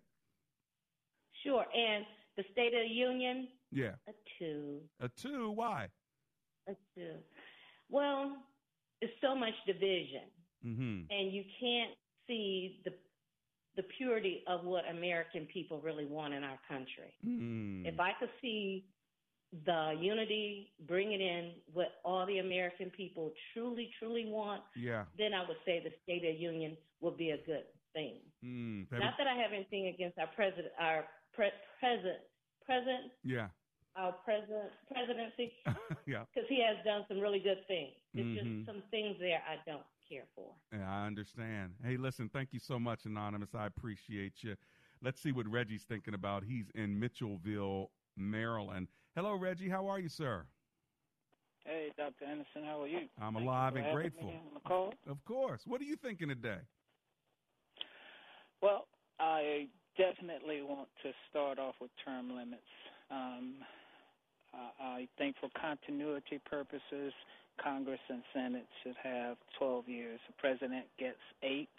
[SPEAKER 22] Sure. And the State of the Union,
[SPEAKER 2] Yeah.
[SPEAKER 22] a two,
[SPEAKER 2] A two. Why?
[SPEAKER 22] a two. Well, there's so much division,
[SPEAKER 2] Mm-hmm.
[SPEAKER 22] and you can't see the the purity of what American people really want in our country.
[SPEAKER 2] Mm.
[SPEAKER 22] If I could see the unity, bring it in what all the American people truly, truly want,
[SPEAKER 2] Yeah.
[SPEAKER 22] then I would say the State of Union would be a good thing.
[SPEAKER 2] Mm.
[SPEAKER 22] Not that I have anything against our president, our pre- president, president,
[SPEAKER 2] Yeah.
[SPEAKER 22] our president presidency,
[SPEAKER 2] yeah.
[SPEAKER 22] because he has done some really good things. There's
[SPEAKER 2] Mhm.
[SPEAKER 22] just some things there I don't care for.
[SPEAKER 2] Yeah, I understand. Hey, listen, thank you so much, Anonymous. I appreciate you. Let's see what Reggie's thinking about. He's in Mitchellville, Maryland. Hello, Reggie. How are you, sir?
[SPEAKER 25] Hey, Dr. Anderson, how are you?
[SPEAKER 2] I'm
[SPEAKER 25] Thank you
[SPEAKER 2] alive
[SPEAKER 25] for
[SPEAKER 2] and grateful.
[SPEAKER 25] me on the call.
[SPEAKER 2] Of course. What are you thinking today?
[SPEAKER 25] Well, I definitely want to start off with term limits. Um, I I think for continuity purposes, Congress and Senate should have 12 years. The president gets eight,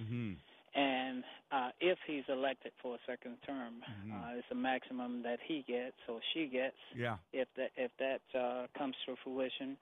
[SPEAKER 2] Mm-hmm.
[SPEAKER 25] And uh, if he's elected for a second term,
[SPEAKER 2] Mhm.
[SPEAKER 25] uh, it's a maximum that he gets or she gets.
[SPEAKER 2] Yeah.
[SPEAKER 25] if that if that uh, comes to fruition.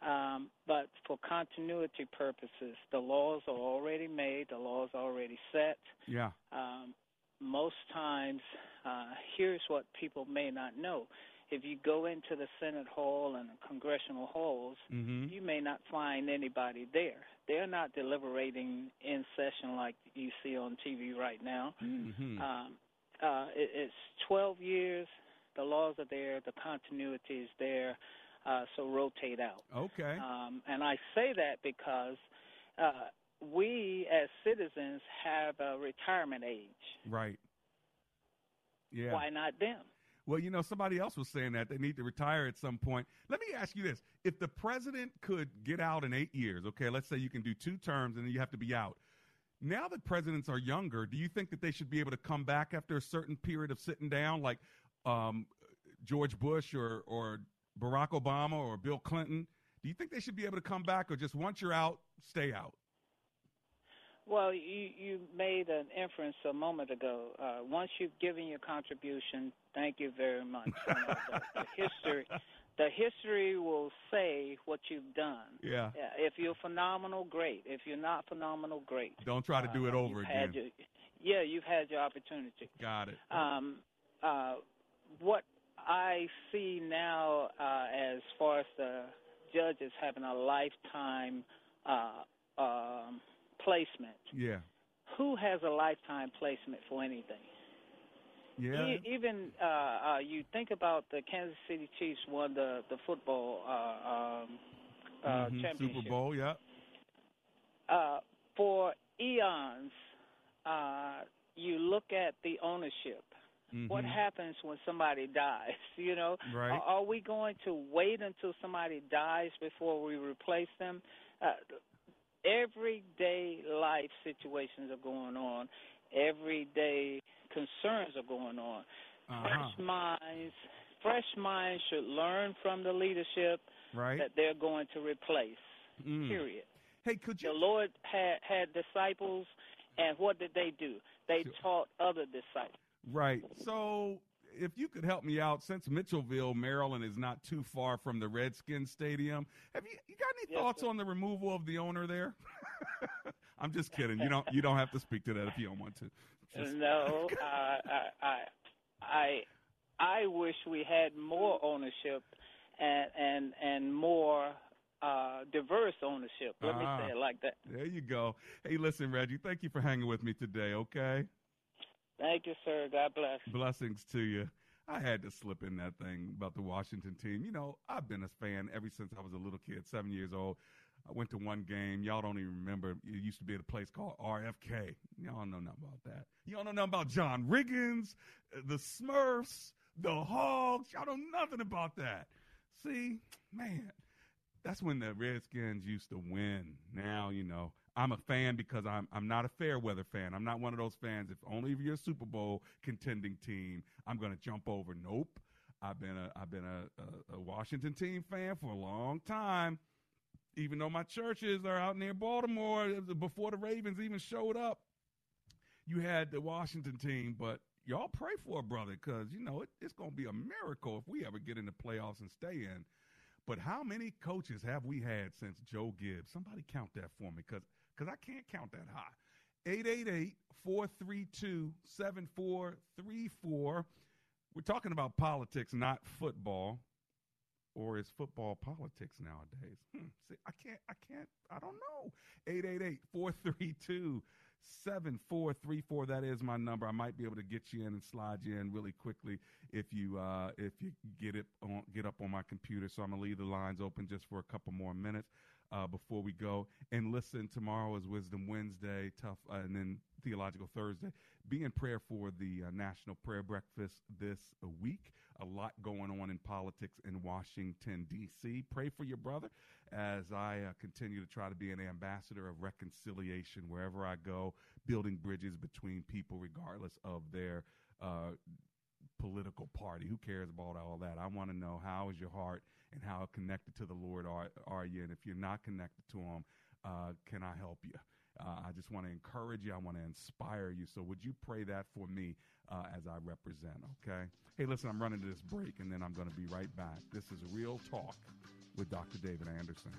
[SPEAKER 25] Um, but for continuity purposes, the laws are already made, the laws are already set.
[SPEAKER 2] Yeah.
[SPEAKER 25] Um, most times, uh, here's what people may not know. If you go into the Senate hall and the congressional halls,
[SPEAKER 2] Mm-hmm.
[SPEAKER 25] you may not find anybody there. They're not deliberating in session like you see on TV right now.
[SPEAKER 2] Mm-hmm.
[SPEAKER 25] Um, uh, it, it's 12 years. The laws are there. The continuity is there. Uh, so rotate out.
[SPEAKER 2] Okay.
[SPEAKER 25] Um, and I say that because uh, we as citizens have a retirement age.
[SPEAKER 2] Right. Yeah.
[SPEAKER 25] Why not them?
[SPEAKER 2] Well, you know, somebody else was saying that they need to retire at some point. Let me ask you this. If the president could get out in eight years, okay, let's say you can do two terms and then you have to be out. Now that presidents are younger, do you think that they should be able to come back after a certain period of sitting down, like um, George Bush or, or Barack Obama or Bill Clinton? Do you think they should be able to come back or just once you're out, stay out?
[SPEAKER 25] Well, you you made an inference a moment ago. Uh, once you've given your contribution, thank you very much. You know, the, the history, the history will say what you've done.
[SPEAKER 2] Yeah.
[SPEAKER 25] If you're phenomenal, great. If you're not phenomenal, great.
[SPEAKER 2] Don't try to do it
[SPEAKER 25] Uh,
[SPEAKER 2] over again.
[SPEAKER 25] your- yeah, you've had your opportunity.
[SPEAKER 2] Got it.
[SPEAKER 25] Um, uh, what I see now, uh, as far as the judges having a lifetime uh, um, placement,
[SPEAKER 2] Yeah.
[SPEAKER 25] who has a lifetime placement for anything?
[SPEAKER 2] Yeah.
[SPEAKER 25] E- even uh, uh, you think about the Kansas City Chiefs won the the football uh, um, uh,
[SPEAKER 2] Mhm.
[SPEAKER 25] championship.
[SPEAKER 2] Super Bowl, yeah.
[SPEAKER 25] Uh, for eons, uh, you look at the ownership. What
[SPEAKER 2] Mhm.
[SPEAKER 25] happens when somebody dies? You know,
[SPEAKER 2] Right.
[SPEAKER 25] are, are we going to wait until somebody dies before we replace them? Uh, everyday life situations are going on. everyday concerns are going on.
[SPEAKER 2] Uh-huh.
[SPEAKER 25] Fresh minds, fresh minds should learn from the leadership
[SPEAKER 2] Right.
[SPEAKER 25] that they're going to replace.
[SPEAKER 2] Mm.
[SPEAKER 25] Period.
[SPEAKER 2] Hey, could
[SPEAKER 25] you? The Lord had had disciples, and what did they do? They taught other disciples.
[SPEAKER 2] Right. So, if you could help me out, since Mitchellville, Maryland, is not too far from the Redskins Stadium, have you you got any
[SPEAKER 25] Yes,
[SPEAKER 2] thoughts
[SPEAKER 25] sir.
[SPEAKER 2] on the removal of the owner there? I'm just kidding. You don't you don't have to speak to that if you don't want to. Just-
[SPEAKER 25] No, I, I, I, I, I wish we had more ownership and and and more uh, diverse ownership. Let me
[SPEAKER 2] Ah.
[SPEAKER 25] say it like that.
[SPEAKER 2] There you go. Hey, listen, Reggie, thank you for hanging with me today. Okay.
[SPEAKER 25] Thank you, sir. God bless.
[SPEAKER 2] Blessings to you. I had to slip in that thing about the Washington team. You know, I've been a fan ever since I was a little kid, seven years old. I went to one game. Y'all don't even remember. It used to be at a place called RFK. Y'all don't know nothing about that. Don't know nothing about John Riggins, the Smurfs, the Hogs. Y'all know nothing about that. See, man, that's when the Redskins used to win. Now, you know, I'm a fan because I'm I'm not a fair weather fan. I'm not one of those fans. If only if you're a Super Bowl contending team, I'm to jump over. Nope. I've been a I've been a, a, a Washington team fan for a long time. Even though my churches are out near Baltimore, before the Ravens even showed up, you had the Washington team. But y'all pray for a brother because you know it, it's going to be a miracle if we ever get in the playoffs and stay in. But how many coaches have we had since Joe Gibbs? Somebody count that for me because I can't count that high. 888 432 7434. We're talking about politics, not football. Or is football politics nowadays? Hmm, see, I can't, I can't, I don't know. 888 432 7434. That is my number. I might be able to get you in and slide you in really quickly if you uh, if you get it on get up on my computer. So I'm gonna leave the lines open just for a couple more minutes uh, before we go. And listen, tomorrow is Wisdom Wednesday, tough, uh, and then Theological Thursday. Be in prayer for the uh, National Prayer Breakfast this week. A lot going on in politics in Washington, D.C. Pray for your brother as I uh, continue to try to be an ambassador of reconciliation wherever I go, building bridges between people regardless of their uh, political party. Who cares about all that? I want to know how is your heart and how connected to the Lord are, are you? And if you're not connected to Him, uh, can I help you? Uh, I just want to encourage you. I want to inspire you. So would you pray that for me uh, as I represent? Okay. Hey, listen, I'm running to this break, and then I'm going to be right back. This is Real Talk with Dr. David Anderson.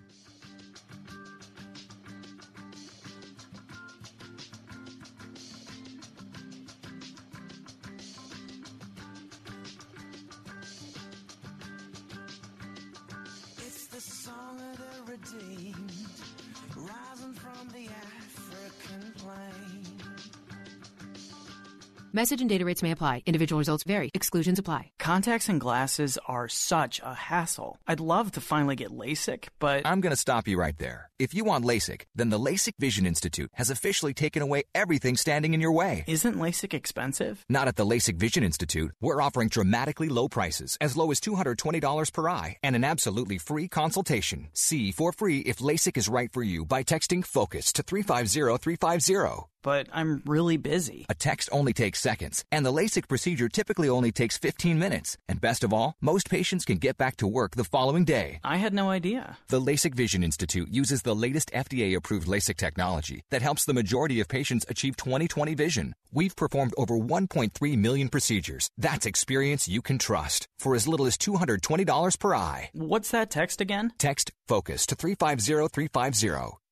[SPEAKER 26] Message and data rates may apply. Individual results vary. Exclusions apply.
[SPEAKER 27] Contacts and glasses are such a hassle. I'd love to finally get LASIK, but
[SPEAKER 28] I'm going to stop you right there. If you want LASIK, then the LASIK Vision Institute has officially taken away everything standing in your way.
[SPEAKER 27] isn't LASIK expensive?
[SPEAKER 28] Not at the LASIK Vision Institute. We're offering dramatically low prices, as low as $220 per eye, and an absolutely free consultation. See for free if LASIK is right for you by texting FOCUS to 350350.
[SPEAKER 27] But I'm really busy.
[SPEAKER 28] A text only takes seconds, and the LASIK procedure typically only takes 15 minutes. And best of all, most patients can get back to work the following day.
[SPEAKER 27] I had no idea.
[SPEAKER 28] The LASIK Vision Institute uses the latest FDA approved LASIK technology that helps the majority of patients achieve 20/20 vision. We've performed over 1.3 million procedures. That's experience you can trust for as little as $220 per eye.
[SPEAKER 27] What's that text again?
[SPEAKER 28] Text FOCUS to 350350.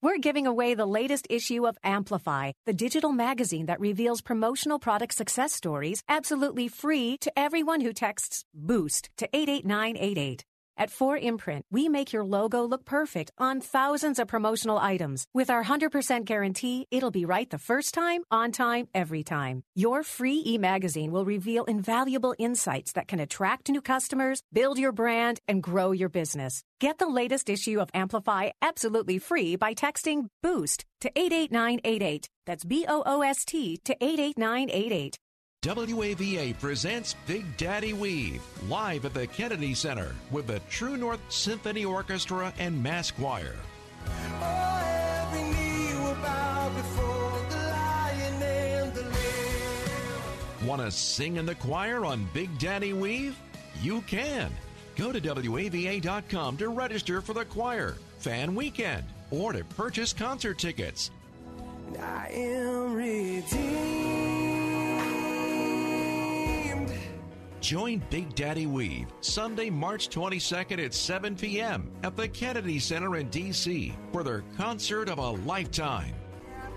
[SPEAKER 9] We're giving away the latest issue of Amplify, the digital magazine that reveals promotional product success stories absolutely free to everyone who texts BOOST to 88988. At 4 Imprint, we make your logo look perfect on thousands of promotional items. With our 100% guarantee, it'll be right the first time, on time, every time. Your free e-magazine will reveal invaluable insights that can attract new customers, build your brand, and grow your business. Get the latest issue of Amplify absolutely free by texting BOOST to 88988. That's B O O S T to 88988.
[SPEAKER 13] WAVA presents Big Daddy Weave live at the Kennedy Center with the True North Symphony Orchestra and Mass Choir. Want to sing in the choir on Big Daddy Weave? You can. Go to WAVA.com to register for the choir, fan weekend, or to purchase concert tickets.
[SPEAKER 29] I am redeemed.
[SPEAKER 13] Join Big Daddy Weave Sunday, March 22nd at 7 p.m. at the Kennedy Center in D.C. for their concert of a lifetime.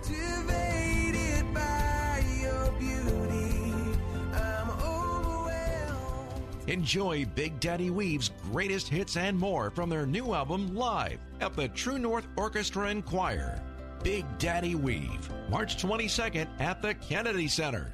[SPEAKER 29] Captivated by your beauty, I'm overwhelmed.
[SPEAKER 13] Enjoy Big Daddy Weave's greatest hits and more from their new album live at the True North Orchestra and Choir. Big Daddy Weave, March 22nd at the Kennedy Center.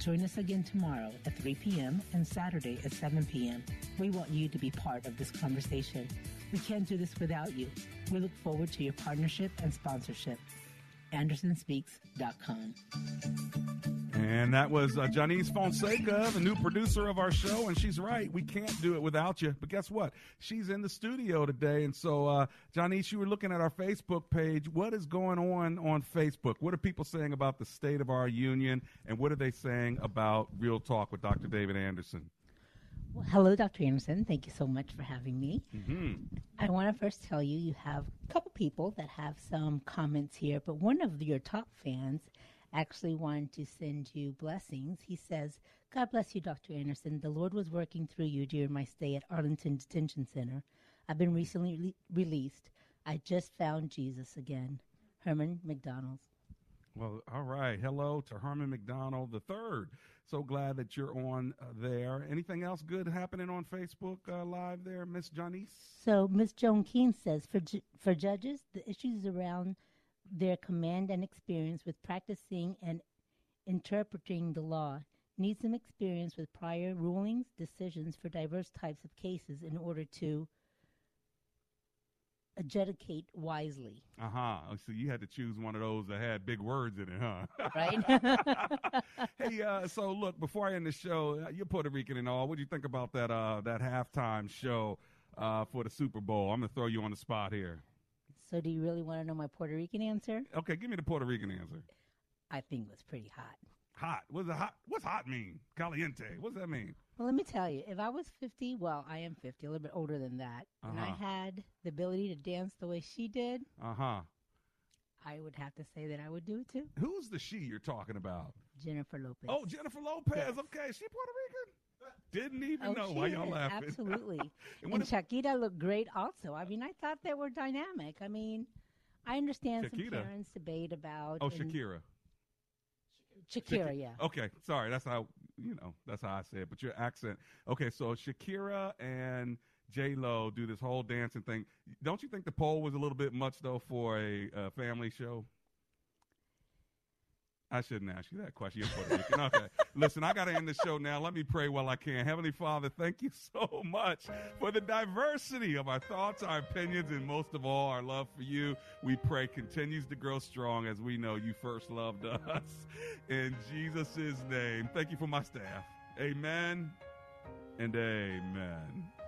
[SPEAKER 30] Join us again tomorrow at 3 p.m. and Saturday at 7 p.m. We want you to be part of this conversation. We can't do this without you. We look forward to your partnership and sponsorship. AndersonSpeaks.com.
[SPEAKER 2] And that was uh, Janice Fonseca, the new producer of our show. And she's right. We can't do it without you. But guess what? She's in the studio today. And so, uh, Janice, you were looking at our Facebook page. What is going on on Facebook? What are people saying about the state of our union? And what are they saying about Real Talk with Dr. David Anderson?
[SPEAKER 30] Well, hello, Dr. Anderson. Thank you so much for having me.
[SPEAKER 2] Mm-hmm.
[SPEAKER 30] I want to first tell you you have a couple people that have some comments here, but one of your top fans actually wanted to send you blessings. He says, God bless you, Dr. Anderson. The Lord was working through you during my stay at Arlington Detention Center. I've been recently re- released. I just found Jesus again. Herman McDonald.
[SPEAKER 2] Well, all right. Hello to Herman McDonald the third. So glad that you're on uh, there. Anything else good happening on Facebook uh, Live there, Miss Janice?
[SPEAKER 30] So Miss Joan Keene says for ju- for judges, the issues around their command and experience with practicing and interpreting the law need some experience with prior rulings, decisions for diverse types of cases in order to adjudicate wisely.
[SPEAKER 2] Uh huh. So you had to choose one of those that had big words in it, huh?
[SPEAKER 30] Right.
[SPEAKER 2] hey, uh, so look, before I end the show, uh, you're Puerto Rican and all. What do you think about that uh, that halftime show uh, for the Super Bowl? I'm gonna throw you on the spot here.
[SPEAKER 30] So, do you really want to know my Puerto Rican answer?
[SPEAKER 2] Okay, give me the Puerto Rican answer.
[SPEAKER 30] I think it was pretty hot.
[SPEAKER 2] Hot. What's hot? What's hot mean? Caliente. What's that mean?
[SPEAKER 30] Well, let me tell you, if I was 50, well, I am 50, a little bit older than that, and I
[SPEAKER 2] Uh-huh.
[SPEAKER 30] had the ability to dance the way she did,
[SPEAKER 2] Uh huh.
[SPEAKER 30] I would have to say that I would do it too.
[SPEAKER 2] Who's the she you're talking about?
[SPEAKER 30] Jennifer Lopez.
[SPEAKER 2] Oh, Jennifer Lopez. Okay, she Puerto Rican. Didn't even
[SPEAKER 30] Oh,
[SPEAKER 2] know. Why y'all
[SPEAKER 30] is,
[SPEAKER 2] laughing?
[SPEAKER 30] Absolutely.
[SPEAKER 2] And
[SPEAKER 30] and Shakira looked great also. I mean, I thought they were dynamic. I mean, I understand some parents debate about.
[SPEAKER 2] Oh, Shakira.
[SPEAKER 30] Shakira,
[SPEAKER 2] Shaki-
[SPEAKER 30] yeah.
[SPEAKER 2] Okay, sorry. That's how you know. That's how I say it. But your accent. Okay, so Shakira and J Lo do this whole dancing thing. Don't you think the pole was a little bit much though for a uh, family show? I shouldn't ask you that question. You're Puerto Rican. Okay. Listen, I got to end the show now. Let me pray while I can. Heavenly Father, thank you so much for the diversity of our thoughts, our opinions, and most of all, our love for you. We pray continues to grow strong as we know you first loved us. In Jesus' name, thank you for my staff. Amen and amen.